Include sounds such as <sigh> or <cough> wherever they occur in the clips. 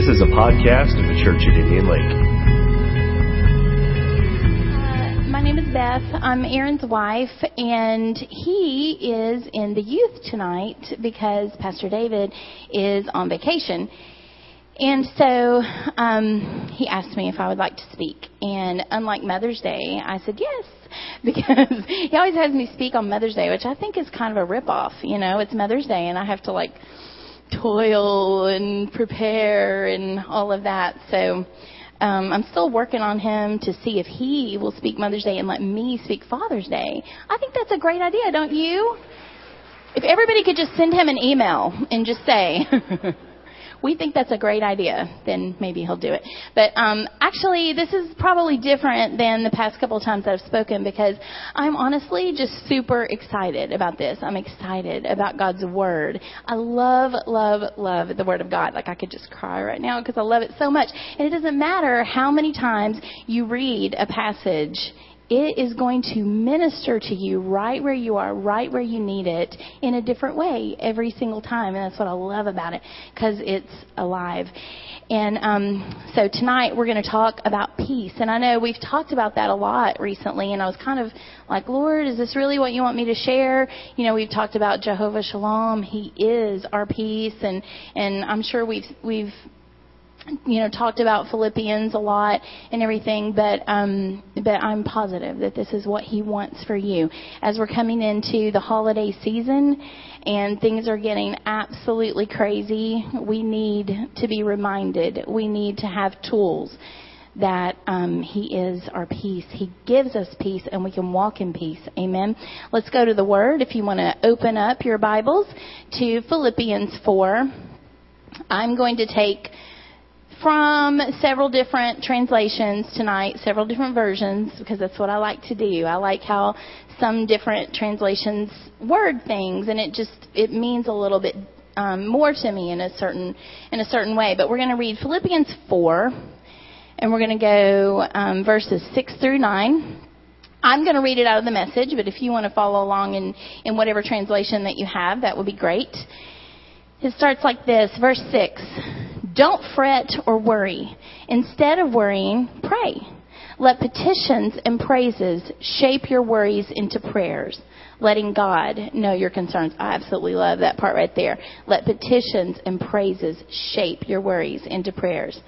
This is a podcast of the Church at Indian Lake. Uh, my name is Beth. I'm Aaron's wife, and he is in the youth tonight because Pastor David is on vacation. And so um, he asked me if I would like to speak. And unlike Mother's Day, I said yes <laughs> because he always has me speak on Mother's Day, which I think is kind of a ripoff. You know, it's Mother's Day, and I have to like toil and prepare and all of that. So um, I'm still working on him to see if he will speak Mother's Day and let me speak Father's Day. I think that's a great idea, don't you? If everybody could just send him an email and just say, <laughs> we think that's a great idea, then maybe he'll do it. But um, actually, this is probably different than the past couple of times I've spoken because I'm honestly just super excited about this. I'm excited about God's Word. I love, love, love the Word of God. Like I could just cry right now because I love it so much. And it doesn't matter how many times you read a passage it is going to minister to you right where you are, right where you need it, in a different way every single time. And that's what I love about it because it's alive. And um, so tonight we're going to talk about peace. And I know we've talked about that a lot recently. And I was kind of like, Lord, is this really what you want me to share? You know, we've talked about Jehovah Shalom. He is our peace, and and I'm sure we've we've you know talked about Philippians a lot and everything, but um, but I'm positive that this is what He wants for you as we're coming into the holiday season and things are getting absolutely crazy. We need to be reminded. We need to have tools that um, He is our peace. He gives us peace, and we can walk in peace. Amen. Let's go to the Word. If you want to open up your Bibles to Philippians four, I'm going to take from several different translations tonight, several different versions, because that's what I like to do. I like how some different translations word things, and it just it means a little bit um, more to me in a certain in a certain way. But we're going to read Philippians four, and we're going to go um, verses six through nine. I'm going to read it out of the message, but if you want to follow along in, in whatever translation that you have, that would be great. It starts like this, verse 6. Don't fret or worry. Instead of worrying, pray. Let petitions and praises shape your worries into prayers, letting God know your concerns. I absolutely love that part right there. Let petitions and praises shape your worries into prayers.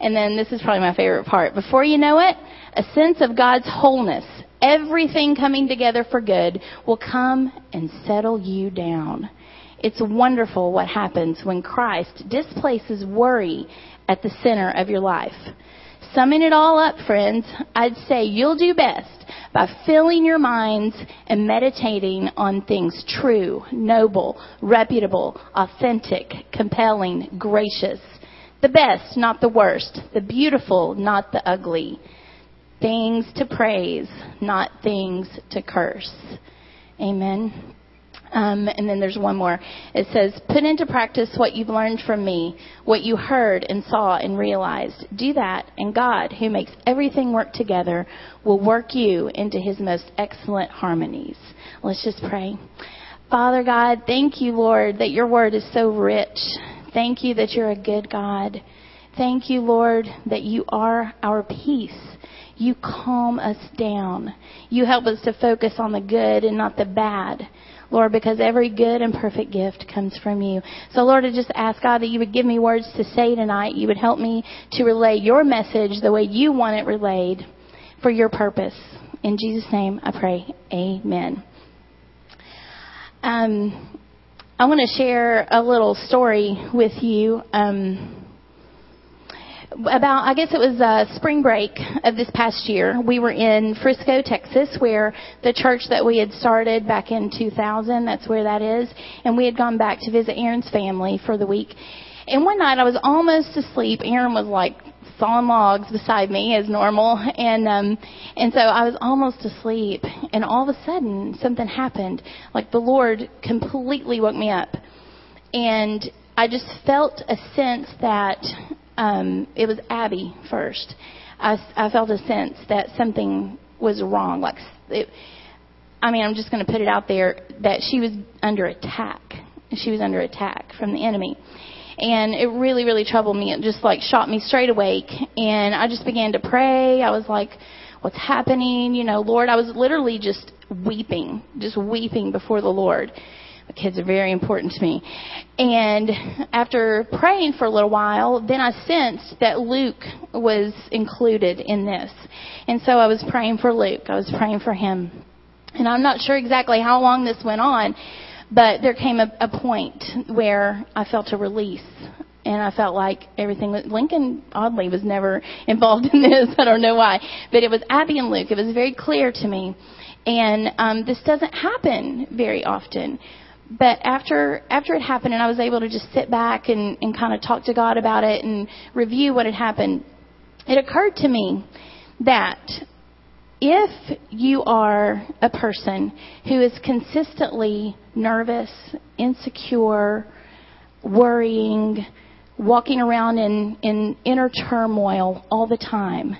And then this is probably my favorite part. Before you know it, a sense of God's wholeness, everything coming together for good, will come and settle you down. It's wonderful what happens when Christ displaces worry at the center of your life. Summing it all up, friends, I'd say you'll do best by filling your minds and meditating on things true, noble, reputable, authentic, compelling, gracious. The best, not the worst. The beautiful, not the ugly. Things to praise, not things to curse. Amen. Um, and then there's one more. It says, Put into practice what you've learned from me, what you heard and saw and realized. Do that, and God, who makes everything work together, will work you into his most excellent harmonies. Let's just pray. Father God, thank you, Lord, that your word is so rich. Thank you that you're a good God. Thank you, Lord, that you are our peace. You calm us down. You help us to focus on the good and not the bad. Lord, because every good and perfect gift comes from you. So, Lord, I just ask, God, that you would give me words to say tonight. You would help me to relay your message the way you want it relayed for your purpose. In Jesus' name, I pray. Amen. Um, I want to share a little story with you. Um, about I guess it was uh, spring break of this past year. We were in Frisco, Texas, where the church that we had started back in 2000. That's where that is, and we had gone back to visit Aaron's family for the week. And one night I was almost asleep. Aaron was like sawing logs beside me as normal, and um, and so I was almost asleep. And all of a sudden something happened. Like the Lord completely woke me up, and I just felt a sense that um, it was Abby first. I, I felt a sense that something was wrong. Like, it, I mean, I'm just going to put it out there that she was under attack. She was under attack from the enemy. And it really, really troubled me. It just like shot me straight awake. And I just began to pray. I was like, what's happening? You know, Lord, I was literally just weeping, just weeping before the Lord. Kids are very important to me. And after praying for a little while, then I sensed that Luke was included in this. And so I was praying for Luke. I was praying for him. And I'm not sure exactly how long this went on, but there came a, a point where I felt a release and I felt like everything was, Lincoln oddly was never <laughs> involved in this. I don't know why, but it was Abby and Luke. It was very clear to me, and um, this doesn't happen very often. But after after it happened, and I was able to just sit back and, and kind of talk to God about it and review what had happened, it occurred to me that if you are a person who is consistently nervous, insecure, worrying, walking around in, in inner turmoil all the time,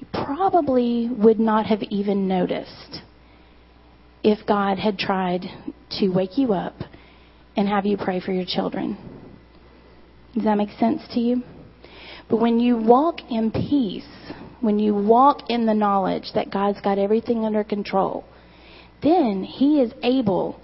you probably would not have even noticed if God had tried to wake you up and have you pray for your children. Does that make sense to you? But when you walk in peace, when you walk in the knowledge that God's got everything under control, then He is able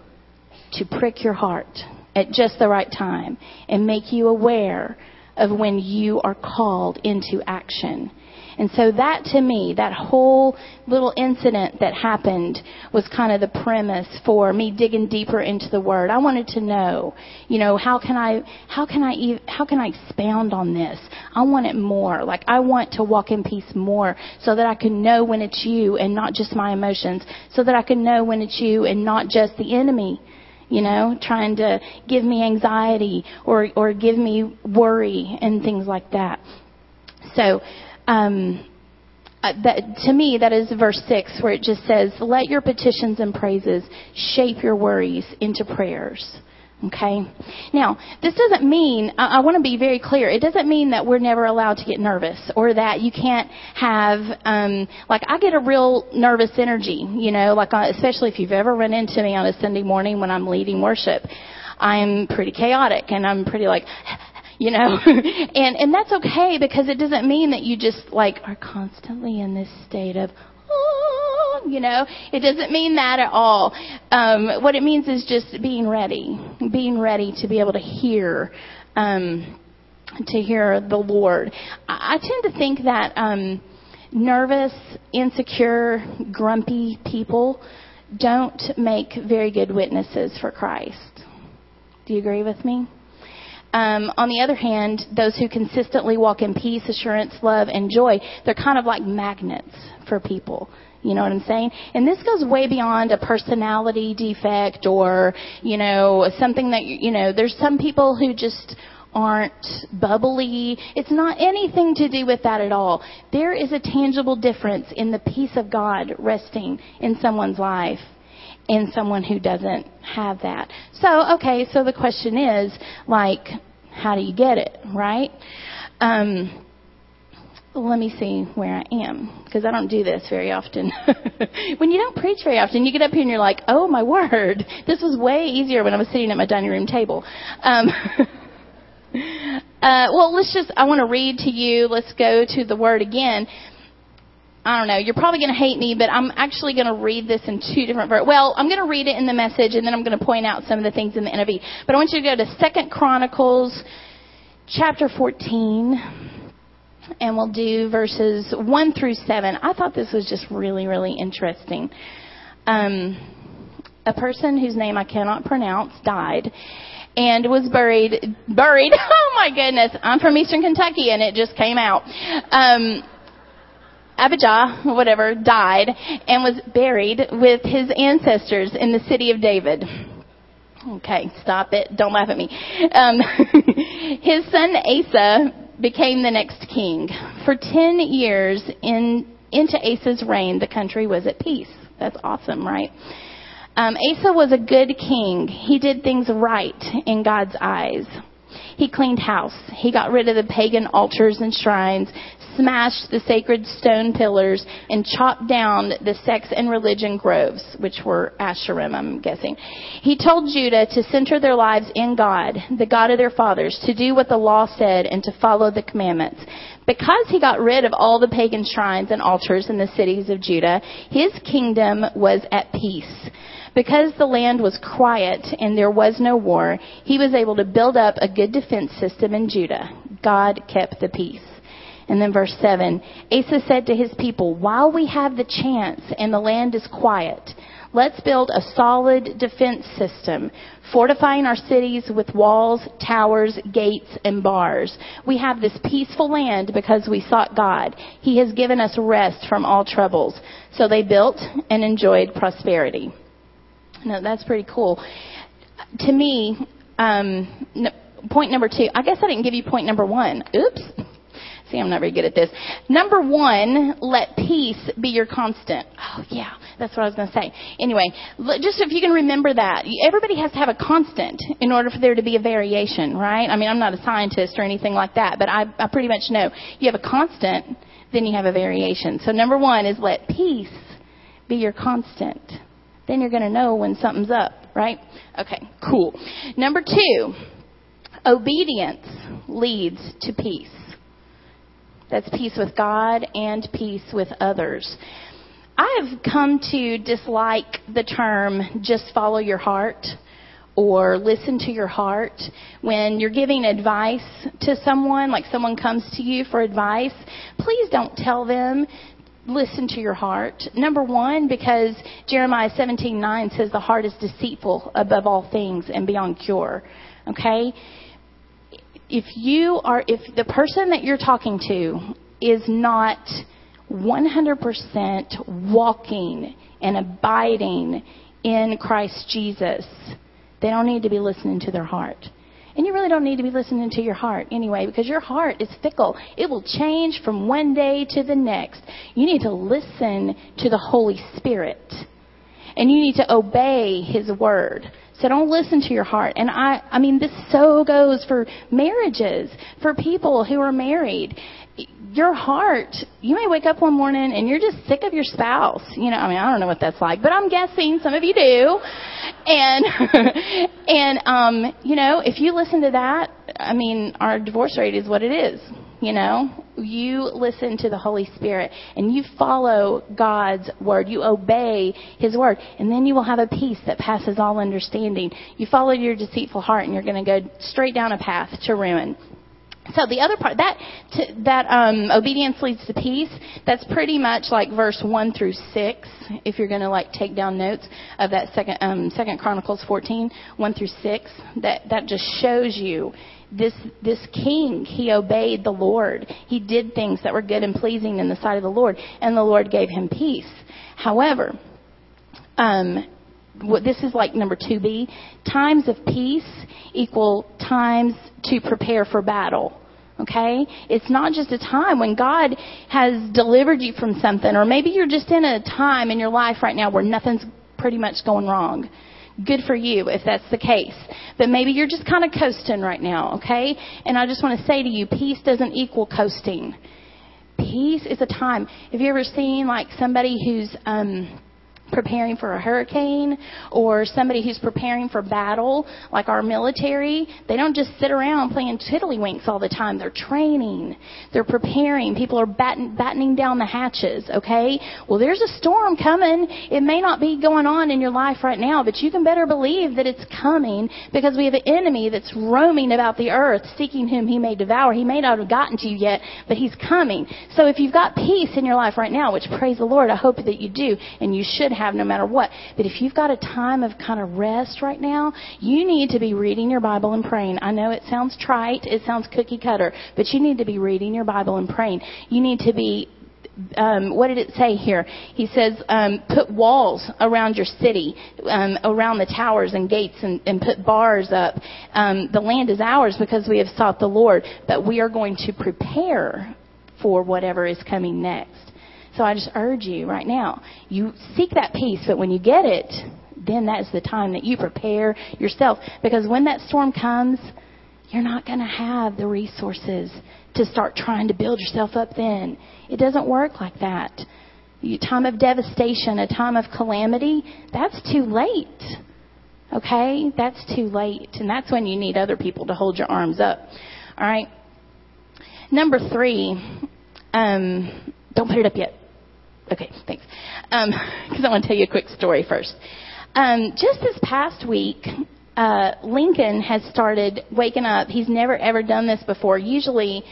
to prick your heart at just the right time and make you aware of when you are called into action. And so that to me, that whole little incident that happened was kind of the premise for me digging deeper into the word. I wanted to know, you know, how can I, how can I, how can I expound on this? I want it more. Like I want to walk in peace more so that I can know when it's you and not just my emotions. So that I can know when it's you and not just the enemy you know, trying to give me anxiety or or give me worry and things like that. So, um, uh, that, to me, that is verse 6 where it just says, Let your petitions and praises shape your worries into prayers. Okay? Now, this doesn't mean, I, I want to be very clear, it doesn't mean that we're never allowed to get nervous or that you can't have, um, like, I get a real nervous energy, you know, like, uh, especially if you've ever run into me on a Sunday morning when I'm leading worship. I'm pretty chaotic and I'm pretty like, you know <laughs> and and that's okay because it doesn't mean that you just like are constantly in this state of you know. It doesn't mean that at all. Um, what it means is just being ready, being ready to be able to hear. Um, to hear the Lord. I, I tend to think that um, nervous, insecure, grumpy people don't make very good witnesses for Christ. Do you agree with me? Um, on the other hand, those who consistently walk in peace, assurance, love, and joy, they're kind of like magnets for people. You know what I'm saying? And this goes way beyond a personality defect or, you know, something that, you know, there's some people who just aren't bubbly. It's not anything to do with that at all. There is a tangible difference in the peace of God resting in someone's life and someone who doesn't have that. So, okay, so the question is, like, how do you get it, right? Um, let me see where I am because I don't do this very often. <laughs> when you don't preach very often, you get up here and you're like, "Oh my word, this was way easier when I was sitting at my dining room table." Um, <laughs> uh, well, let's just. I want to read to you. Let's go to the word again. I don't know. You're probably going to hate me, but I'm actually going to read this in two different versions. Well, I'm going to read it in the message, and then I'm going to point out some of the things in the NIV. But I want you to go to Second Chronicles, chapter 14 and we'll do verses 1 through 7. I thought this was just really, really interesting. Um, a person whose name I cannot pronounce died and was buried, buried, <laughs> oh my goodness, I'm from eastern Kentucky and it just came out. Um, Abijah, whatever, died and was buried with his ancestors in the city of David. Okay, stop it. Don't laugh at me. Um, <laughs> his son Asa became the next king. For 10 years in, into Asa's reign, the country was at peace. That's awesome, right? Um, Asa was a good king. He did things right in God's eyes. He cleaned house. He got rid of the pagan altars and shrines, smashed the sacred stone pillars, and chopped down the sex and religion groves, which were Asherim, I'm guessing. He told Judah to center their lives in God, the God of their fathers, to do what the law said and to follow the commandments. Because he got rid of all the pagan shrines and altars in the cities of Judah, his kingdom was at peace. Because the land was quiet and there was no war, he was able to build up a good defense system in Judah. God kept the peace. And then verse 7 Asa said to his people, While we have the chance and the land is quiet, let's build a solid defense system, fortifying our cities with walls, towers, gates, and bars. We have this peaceful land because we sought God. He has given us rest from all troubles. So they built and enjoyed prosperity. Now, that's pretty cool. To me, um, point number two, I guess I didn't give you point number one. Oops. See, I'm not very good at this. Number one, let peace be your constant. Oh, yeah, that's what I was going to say. Anyway, just if you can remember that. Everybody has to have a constant in order for there to be a variation, right? I mean, I'm not a scientist or anything like that, but I, I pretty much know. You have a constant, then you have a variation. So number one is let peace be your constant. Then you're going to know when something's up, right? Okay, cool. Number two, obedience leads to peace. That's peace with God and peace with others. I've come to dislike the term just follow your heart or listen to your heart. When you're giving advice to someone, like someone comes to you for advice, please don't tell them listen to your heart. Number one, because Jeremiah 17:9 says the heart is deceitful above all things and beyond cure. Okay? if you are, if the person that you're talking to is not 100% walking and abiding in Christ Jesus, they don't need to be listening to their heart. And you really don't need to be listening to your heart anyway, because your heart is fickle. It will change from one day to the next. You need to listen to the Holy Spirit. And you need to obey His word. So don't listen to your heart. And I, I mean, this so goes for marriages, for people who are married. Your heart, you may wake up one morning and you're just sick of your spouse. You know, I mean, I don't know what that's like, but I'm guessing some of you do. And, <laughs> and, um, you know, if you listen to that, I mean, our divorce rate is what it is. You know, you listen to the Holy Spirit and you follow God's word. You obey His word. And then you will have a peace that passes all understanding. You follow your deceitful heart and you're going to go straight down a path to ruin. So the other part that to, that um, obedience leads to peace. That's pretty much like verse one through six. If you're going to like take down notes of that second um, Second Chronicles 14, one through six, that that just shows you this this king he obeyed the lord he did things that were good and pleasing in the sight of the lord and the lord gave him peace however um this is like number 2b times of peace equal times to prepare for battle okay it's not just a time when god has delivered you from something or maybe you're just in a time in your life right now where nothing's pretty much going wrong Good for you if that's the case. But maybe you're just kind of coasting right now, okay? And I just want to say to you, peace doesn't equal coasting. Peace is a time. Have you ever seen like somebody who's um preparing for a hurricane or somebody who's preparing for battle, like our military, they don't just sit around playing tiddlywinks all the time. They're training. They're preparing. People are batten, battening down the hatches, okay? Well, there's a storm coming. It may not be going on in your life right now, but you can better believe that it's coming because we have an enemy that's roaming about the earth seeking whom he may devour. He may not have gotten to you yet, but he's coming. So if you've got peace in your life right now, which praise the Lord, I hope that you do, and you should have no matter what. But if you've got a time of kind of rest right now, you need to be reading your Bible and praying. I know it sounds trite, it sounds cookie cutter, but you need to be reading your Bible and praying. You need to be um, what did it say here? He says, um, put walls around your city, um, around the towers and gates, and, and put bars up. Um, the land is ours because we have sought the Lord, but we are going to prepare for whatever is coming next. So I just urge you right now, you seek that peace, but when you get it, then that's the time that you prepare yourself. Because when that storm comes, you're not going to have the resources to start trying to build yourself up then. It doesn't work like that. A time of devastation, a time of calamity, that's too late. Okay? That's too late. And that's when you need other people to hold your arms up. All right? Number three, um, don't put it up yet. Okay, thanks. Because um, <laughs> I want to tell you a quick story first. Um, just this past week, uh, Lincoln has started waking up. He's never ever done this before. Usually,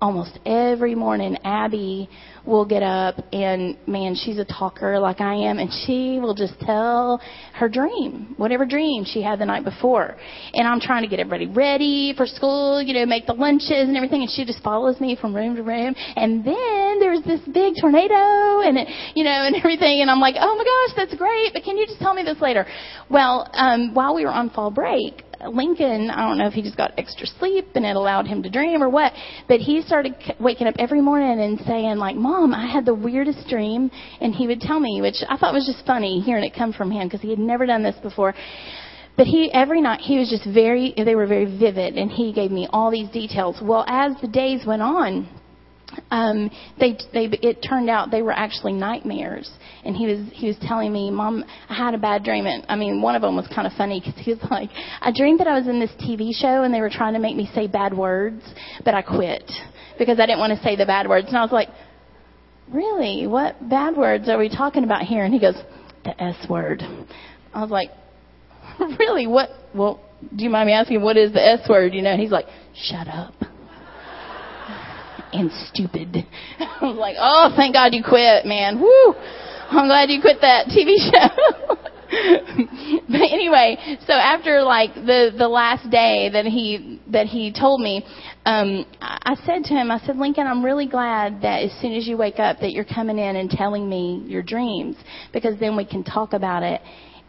almost every morning, Abby will get up and man, she's a talker like I am and she will just tell her dream, whatever dream she had the night before. And I'm trying to get everybody ready for school, you know, make the lunches and everything and she just follows me from room to room. And then there's this big tornado and it, you know, and <laughs> everything and I'm like, "Oh my gosh, that's great, but can you just tell me this later?" Well, um while we were on fall break, Lincoln, I don't know if he just got extra sleep and it allowed him to dream or what, but he started waking up every morning and saying like, "Mom, I had the weirdest dream," and he would tell me, which I thought was just funny hearing it come from him because he had never done this before. But he every night he was just very they were very vivid and he gave me all these details. Well, as the days went on, um, they, they, it turned out they were actually nightmares. And he was, he was telling me, Mom, I had a bad dream. And I mean, one of them was kind of funny because he was <laughs> like, I dreamed that I was in this TV show and they were trying to make me say bad words, but I quit because I didn't want to say the bad words. And I was like, really? What bad words are we talking about here? And he goes, the S word. I was like, <laughs> really? What? Well, do you mind me asking what is the S word? You know, and he's like, shut up and stupid. I was <laughs> like, oh, thank God you quit, man. Woo! I'm glad you quit that TV <laughs> show. <laughs> but anyway, so after like the the last day that he that he told me, um, I said to him, I said, Lincoln, I'm really glad that as soon as you wake up that you're coming in and telling me your dreams because then we can talk about it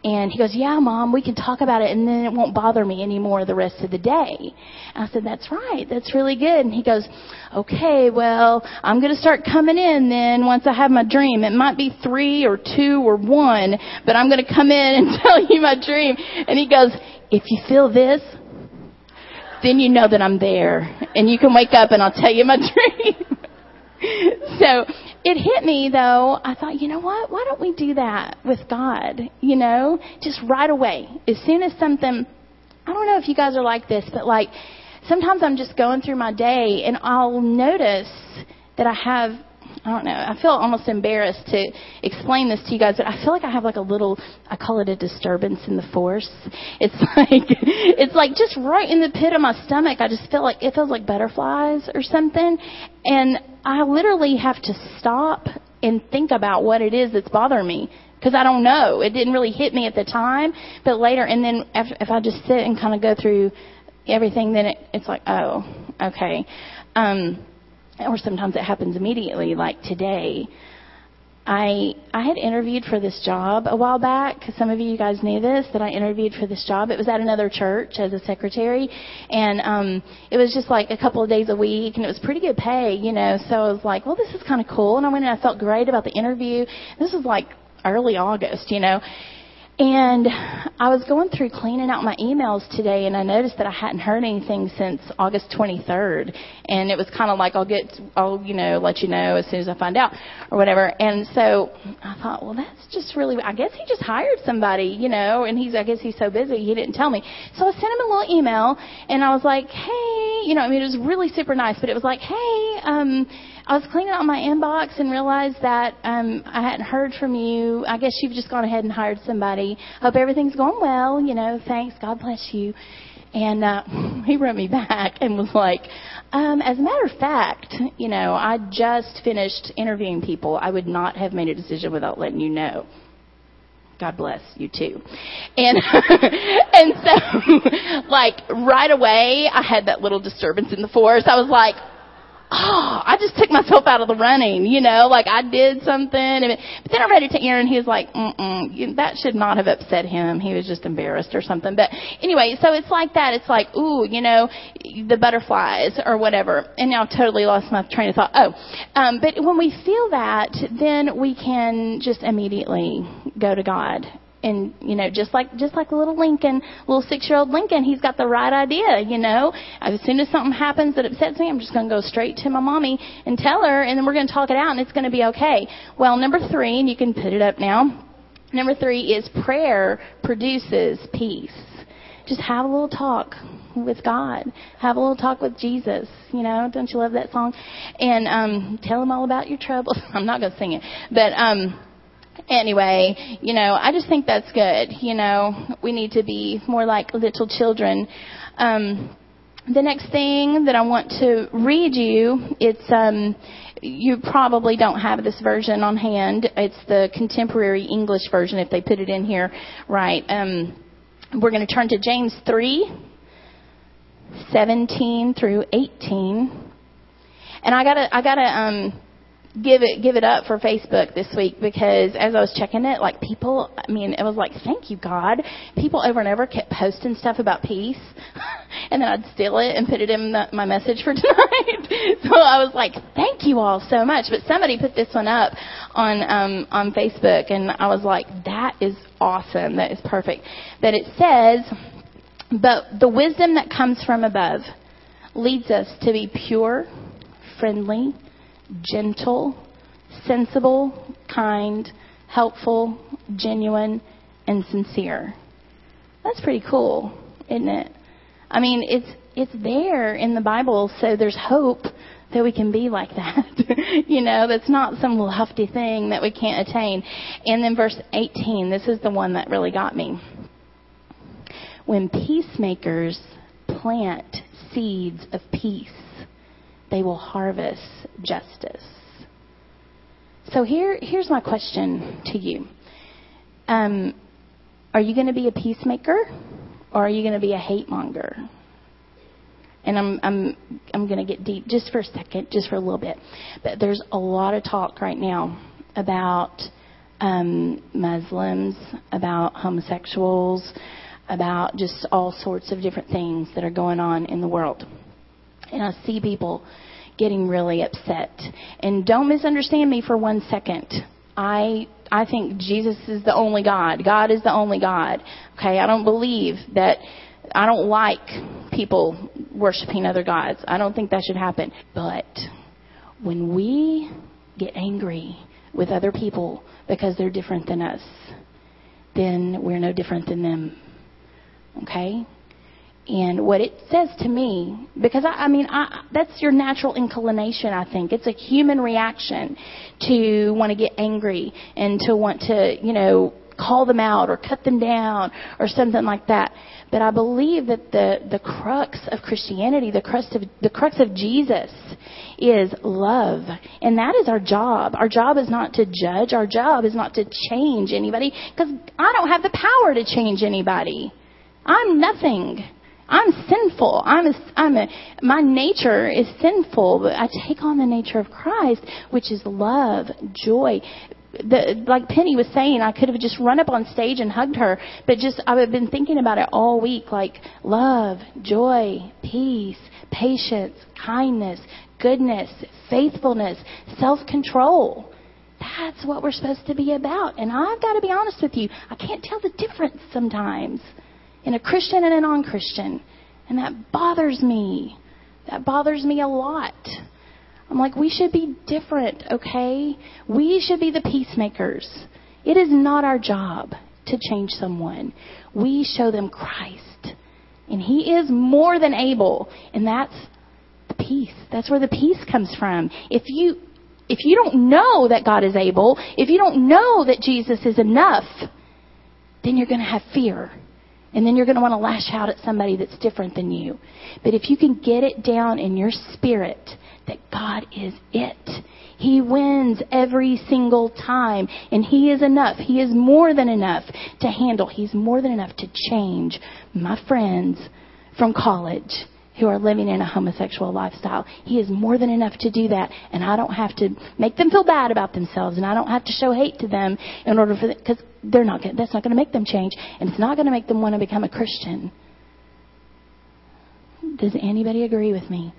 and he goes, Yeah, mom, we can talk about it and then it won't bother me anymore the rest of the day. I said, That's right. That's really good. And he goes, Okay, well, I'm going to start coming in then once I have my dream. It might be three or two or one, but I'm going to come in <laughs> and tell you my dream. And he goes, If you feel this, then you know that I'm there. And you can wake up and I'll tell you my <laughs> dream. <laughs> so it hit me though. I thought, you know what? Why don't we do that with God? You know, just right away. As soon as something, I don't know if you guys are like this, but like sometimes I'm just going through my day and I'll notice that I have I don't know. I feel almost embarrassed to explain this to you guys, but I feel like I have like a little I call it a disturbance in the force. It's <laughs> like it's like just right in the pit of my stomach. I just feel like it feels like butterflies or something. And I literally have to stop and think about what it is that's bothering me because I don't know. It didn't really hit me at the time, but later, and then if, if I just sit and kind of go through everything, then it, it's like, oh, okay. Um, or sometimes it happens immediately, like today. I I had interviewed for this job a while back. Some of you guys knew this that I interviewed for this job. It was at another church as a secretary, and um, it was just like a couple of days a week, and it was pretty good pay, you know. So I was like, well, this is kind of cool, and I went and I felt great about the interview. This was like early August, you know, and I was going through cleaning out my emails today, and I noticed that I hadn't heard anything since August 23rd. And it was kind of like I'll get, I'll you know let you know as soon as I find out or whatever. And so I thought, well, that's just really. I guess he just hired somebody, you know, and he's I guess he's so busy he didn't tell me. So I sent him a little email, and I was like, hey, you know, I mean it was really super nice, but it was like, hey, um I was cleaning out my inbox and realized that um, I hadn't heard from you. I guess you've just gone ahead and hired somebody. Hope everything's going well. You know, thanks. God bless you. And uh, <laughs> he wrote me back and was like, um, as a matter of fact, you know, I just finished interviewing people. I would not have made a decision without letting you know. God bless you too. And <laughs> and so <laughs> like right away I had that little disturbance in the force. I was like, oh, I just took myself out of the running, you know, like I did something. And, but then I read it to Aaron. He was like, mm-mm, that should not have upset him. He was just embarrassed or something. But anyway, so it's like that. It's like, ooh, you know, the butterflies or whatever. And now I've totally lost my train of thought. Oh, um, but when we feel that, then we can just immediately go to God and you know just like just like little lincoln little six year old lincoln he's got the right idea you know as soon as something happens that upsets me i'm just going to go straight to my mommy and tell her and then we're going to talk it out and it's going to be okay well number three and you can put it up now number three is prayer produces peace just have a little talk with God. Have a little talk with Jesus. You know, don't you love that song? And um tell him all about your troubles. <laughs> I'm not going to sing it, but um anyway, you know, I just think that's good. You know, we need to be more like little children. Um the next thing that I want to read you, it's um you probably don't have this version on hand. It's the contemporary English version if they put it in here right. Um we're going to turn to James 3 17 through 18. And I gotta, I gotta, um, give it, give it up for Facebook this week because as I was checking it, like people, I mean, it was like, thank you God. People over and over kept posting stuff about peace. <laughs> and then I'd steal it and put it in the, my message for <laughs> tonight. so I was like, thank you all so much. But somebody put this one up on, um, on Facebook and I was like, that is awesome. That is perfect. That it says, but the wisdom that comes from above leads us to be pure, friendly, gentle, sensible, kind, helpful, genuine, and sincere. That's pretty cool, isn't it? I mean, it's it's there in the Bible, so there's hope that we can be like that. <laughs> you know, that's not some lofty thing that we can't attain. And then verse 18, this is the one that really got me. When peacemakers plant seeds of peace, they will harvest justice. So here, here's my question to you. Um, are you going to be a peacemaker or are you going to be a hate monger? And I'm I'm I'm going to get deep just for a second, just for a little bit. But there's a lot of talk right now about um, Muslims, about homosexuals, about just all sorts of different things that are going on in the world. And I see people getting really upset. And don't misunderstand me for one second. I I think Jesus is the only God. God is the only God. Okay, I don't believe that I don't like people worshiping other gods. I don't think that should happen. But when we get angry with other people because they're different than us, then we're no different than them. Okay? And what it says to me, because I, I mean, I, that's your natural inclination, I think. It's a human reaction to want to get angry and to want to, you know, call them out or cut them down or something like that. But I believe that the, the crux of Christianity, the crux of, the crux of Jesus is love. And that is our job. Our job is not to judge. Our job is not to change anybody because I don't have the power to change anybody. I'm nothing. I'm sinful. I'm a, I'm a, my nature is sinful, but I take on the nature of Christ, which is love, joy. The, like Penny was saying, I could have just run up on stage and hugged her, but just I've been thinking about it all week, like love, joy, peace, patience, kindness, goodness, faithfulness, self-control. That's what we're supposed to be about. And I've got to be honest with you, I can't tell the difference sometimes in a Christian and a non Christian. And that bothers me. That bothers me a lot. I'm like, we should be different, okay? We should be the peacemakers. It is not our job to change someone. We show them Christ. And He is more than able. And that's the peace. That's where the peace comes from. If you if you don't know that God is able, if you don't know that Jesus is enough, then you're going to have fear. And then you're going to want to lash out at somebody that's different than you. But if you can get it down in your spirit that God is it, He wins every single time. And He is enough. He is more than enough to handle. He's more than enough to change my friends from college who are living in a homosexual lifestyle. He is more than enough to do that, and I don't have to make them feel bad about themselves, and I don't have to show hate to them in order for because they're not that's not going to make them change, and it's not going to make them want to become a Christian. Does anybody agree with me?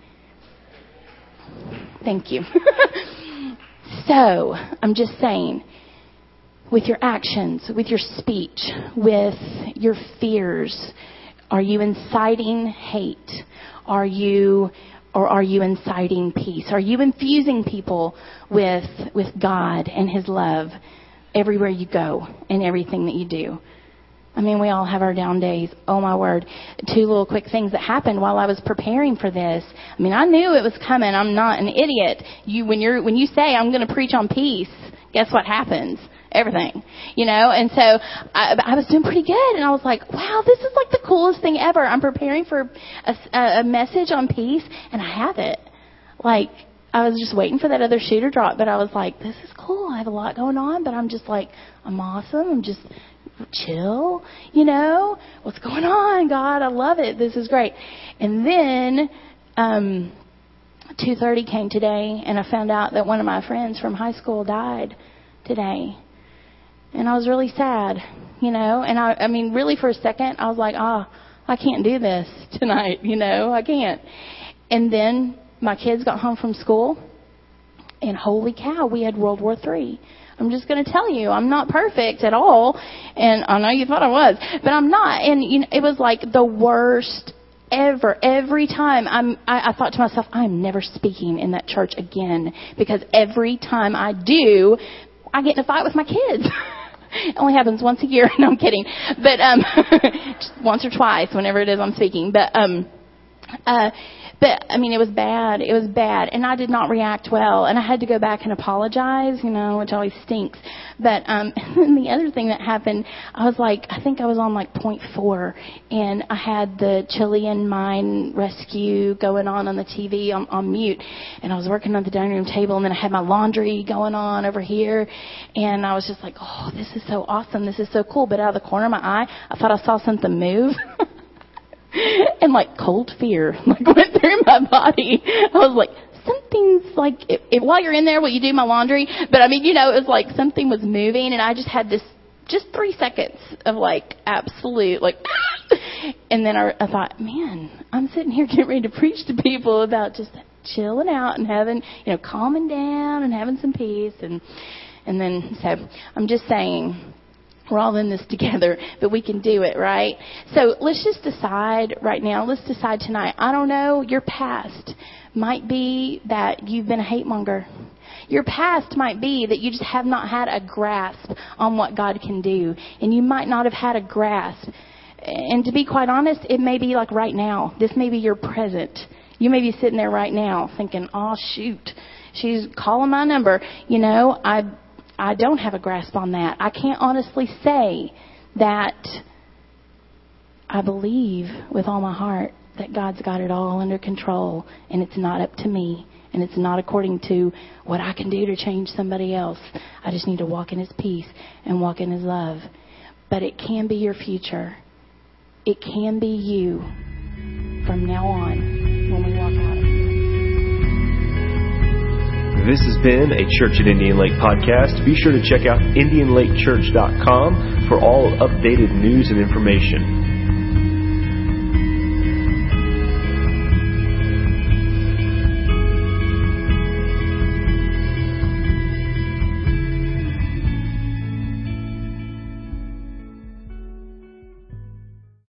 Thank you. <laughs> so, I'm just saying, with your actions, with your speech, with your fears? Are you inciting hate? Are you or are you inciting peace? Are you infusing people with with God and his love everywhere you go and everything that you do? I mean, we all have our down days. Oh my word. Two little quick things that happened while I was preparing for this. I mean, I knew it was coming. I'm not an idiot. You, when you're, when you say I'm going to preach on peace, guess what happens? Everything, you know, and so I, I was doing pretty good, and I was like, "Wow, this is like the coolest thing ever." I'm preparing for a, a message on peace, and I have it. Like I was just waiting for that other shoe to drop, but I was like, "This is cool. I have a lot going on, but I'm just like, I'm awesome. I'm just chill, you know? What's going on, God? I love it. This is great. And then um 2:30 came today and I found out that one of my friends from high school died today. And I was really sad, you know? And I I mean really for a second I was like, "Ah, oh, I can't do this <laughs> tonight, you know? I can't." And then my kids got home from school and holy cow, we had World War 3 I'm just going to tell you, I'm not perfect at all. And I know you thought I was, but I'm not. And you know, it was like the worst ever. Every time I'm, I, I thought to myself, I'm never speaking in that church again because every time I do, I get in a fight with my kids. <laughs> <laughs> it only happens once a year. <laughs> No, I'm kidding. But um, <laughs> once or twice, whenever it is I'm speaking. But um, uh, but I mean, it was bad. It was bad, and I did not react well, and I had to go back and apologize, you know, which always stinks. But um, <laughs> and the other thing that happened, I was like, I think I was on like point four, and I had the Chilean mine rescue going on on the TV on, on mute, and I was working on the dining room table, and then I had my laundry going on over here, and I was just like, oh, this is so awesome, this is so cool. But out of the corner of my eye, I thought I saw something move. <laughs> <laughs> and like cold fear <laughs> like went through my body. I was like, something's like if, while you're in there, will you do my laundry? But I mean, you know, it was like something was moving, and I just had this just three seconds of like absolute like, <laughs> and then I, I thought, man, I'm sitting here getting ready to preach to people about just chilling out and having, you know, calming down and having some peace, and and then so I'm just saying we're all in this together, <laughs> but we can do it, right? So let's just decide right now. Let's decide tonight. I don't know. Your past might be that you've been a hate monger. Your past might be that you just have not had a grasp on what God can do. And you might not have had a grasp. And to be quite honest, it may be like right now. This may be your present. You may be sitting there right now thinking, oh shoot, she's calling my number. You know, I I don't have a grasp on that. I can't honestly say that I believe with all my heart that God's got it all under control and it's not up to me and it's not according to what I can do to change somebody else. I just need to walk in His peace and walk in His love. But it can be your future. It can be you from now on This has been a Church at Indian Lake podcast. Be sure to check out IndianLakeChurch.com for all updated news and information.